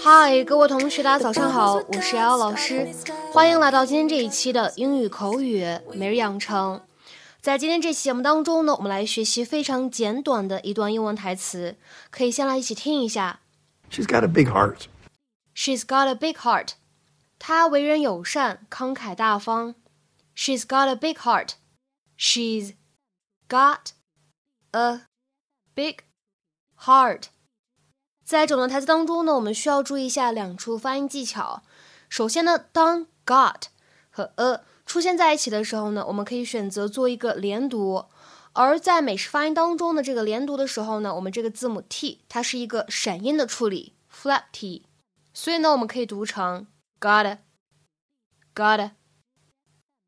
嗨，各位同学，大家早上好，我是瑶瑶老师，欢迎来到今天这一期的英语口语每日养成。在今天这期节目当中呢，我们来学习非常简短的一段英文台词，可以先来一起听一下。She's got a big heart. She's got a big heart. 她为人友善，慷慨大方。She's got a big heart. She's got a big heart. 在整段台词当中呢，我们需要注意一下两处发音技巧。首先呢，当 got 和 a 出现在一起的时候呢，我们可以选择做一个连读。而在美式发音当中的，这个连读的时候呢，我们这个字母 t 它是一个闪音的处理，flap t，所以呢，我们可以读成 got，got。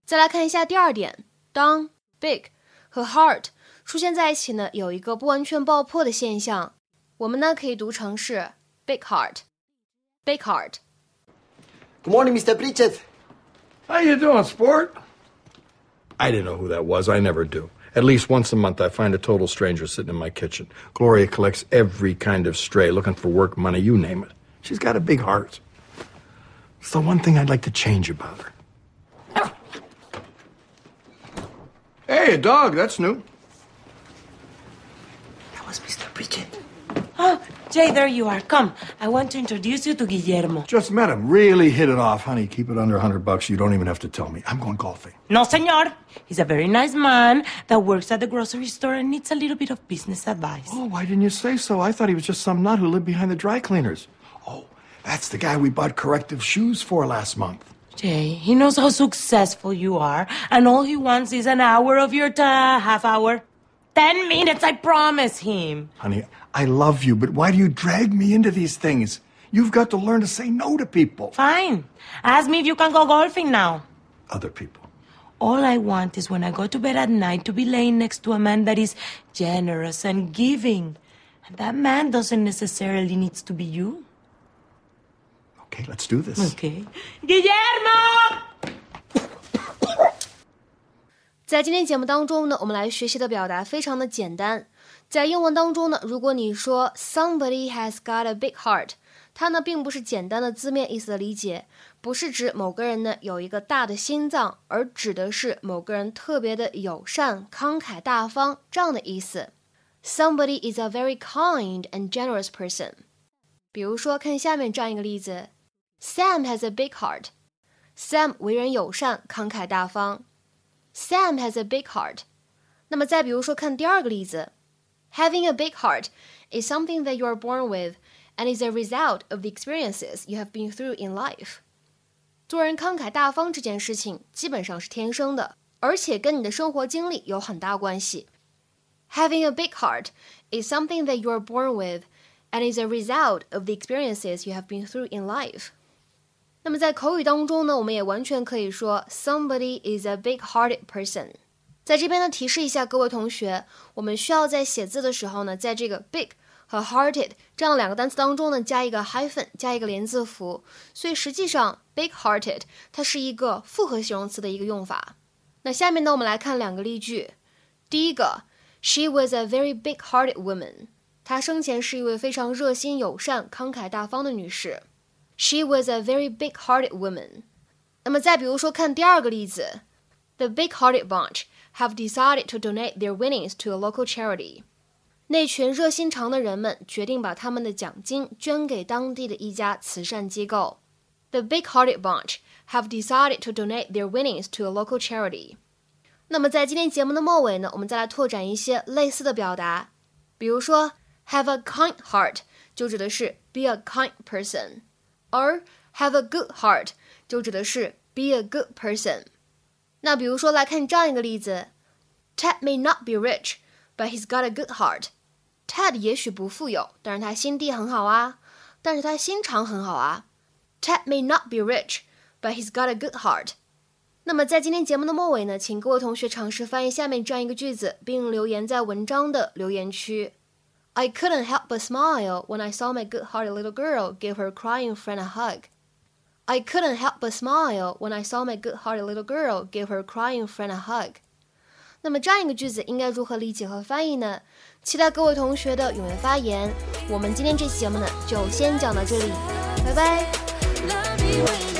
再来看一下第二点，当 big 和 heart 出现在一起呢，有一个不完全爆破的现象。我们呢可以读成是 big heart，big heart。Good morning, Mr. Pritchett. How you doing, sport? I didn't know who that was. I never do. At least once a month, I find a total stranger sitting in my kitchen. Gloria collects every kind of stray, looking for work, money, you name it. She's got a big heart. It's the one thing I'd like to change about her. Hey, a dog. That's new. That was Mr. Pritchett. Oh, Jay, there you are. Come, I want to introduce you to Guillermo. Just met him. Really hit it off, honey. Keep it under a hundred bucks. You don't even have to tell me. I'm going golfing. No, senor. He's a very nice man that works at the grocery store and needs a little bit of business advice. Oh, why didn't you say so? I thought he was just some nut who lived behind the dry cleaners. Oh, that's the guy we bought corrective shoes for last month. Jay, he knows how successful you are, and all he wants is an hour of your time, half hour. Ten minutes, I promise him. Honey, I love you, but why do you drag me into these things? You've got to learn to say no to people. Fine. Ask me if you can go golfing now. Other people. All I want is when I go to bed at night to be laying next to a man that is generous and giving. And that man doesn't necessarily needs to be you. Okay, let's do this. Okay. Guillermo! 在今天节目当中呢，我们来学习的表达非常的简单。在英文当中呢，如果你说 somebody has got a big heart，它呢并不是简单的字面意思的理解，不是指某个人呢有一个大的心脏，而指的是某个人特别的友善、慷慨大方这样的意思。Somebody is a very kind and generous person。比如说，看下面这样一个例子：Sam has a big heart。Sam 为人友善、慷慨大方。Sam has a big heart。那么再比如说，看第二个例子。Having a big heart is something that you are born with and is a result of the experiences you have been through in life. 做人慷慨大方这件事情基本上是天生的，而且跟你的生活经历有很大关系。Having a big heart is something that you are born with and is a result of the experiences you have been through in life. 那么在口语当中呢，我们也完全可以说 somebody is a big-hearted person。在这边呢，提示一下各位同学，我们需要在写字的时候呢，在这个 big 和 hearted 这样两个单词当中呢，加一个 hyphen，加一个连字符。所以实际上，big-hearted 它是一个复合形容词的一个用法。那下面呢，我们来看两个例句。第一个，She was a very big-hearted woman。她生前是一位非常热心、友善、慷慨大方的女士。She was a very big-hearted woman。那么再比如说，看第二个例子，The big-hearted bunch。have decided to donate their winnings to a local charity。那群热心肠的人们决定把他们的奖金捐给当地的一家慈善机构。The big-hearted bunch have decided to donate their winnings to a local charity。那么在今天节目的末尾呢，我们再来拓展一些类似的表达，比如说 have a kind heart 就指的是 be a kind person， 而 have a good heart 就指的是 be a good person。那比如说，来看这样一个例子：Ted may not be rich, but he's got a good heart. Ted 也许不富有，但是他心地很好啊，但是他心肠很好啊。Ted may not be rich, but he's got a good heart. 那么在今天节目的末尾呢，请各位同学尝试翻译下面这样一个句子，并留言在文章的留言区。I couldn't help but smile when I saw my good-hearted little girl give her crying friend a hug. I couldn't help but smile when I saw my good-hearted little girl give her crying friend a hug. 那么这样一个句子应该如何理解和翻译呢？期待各位同学的踊跃发言。我们今天这期节目呢，就先讲到这里，拜拜。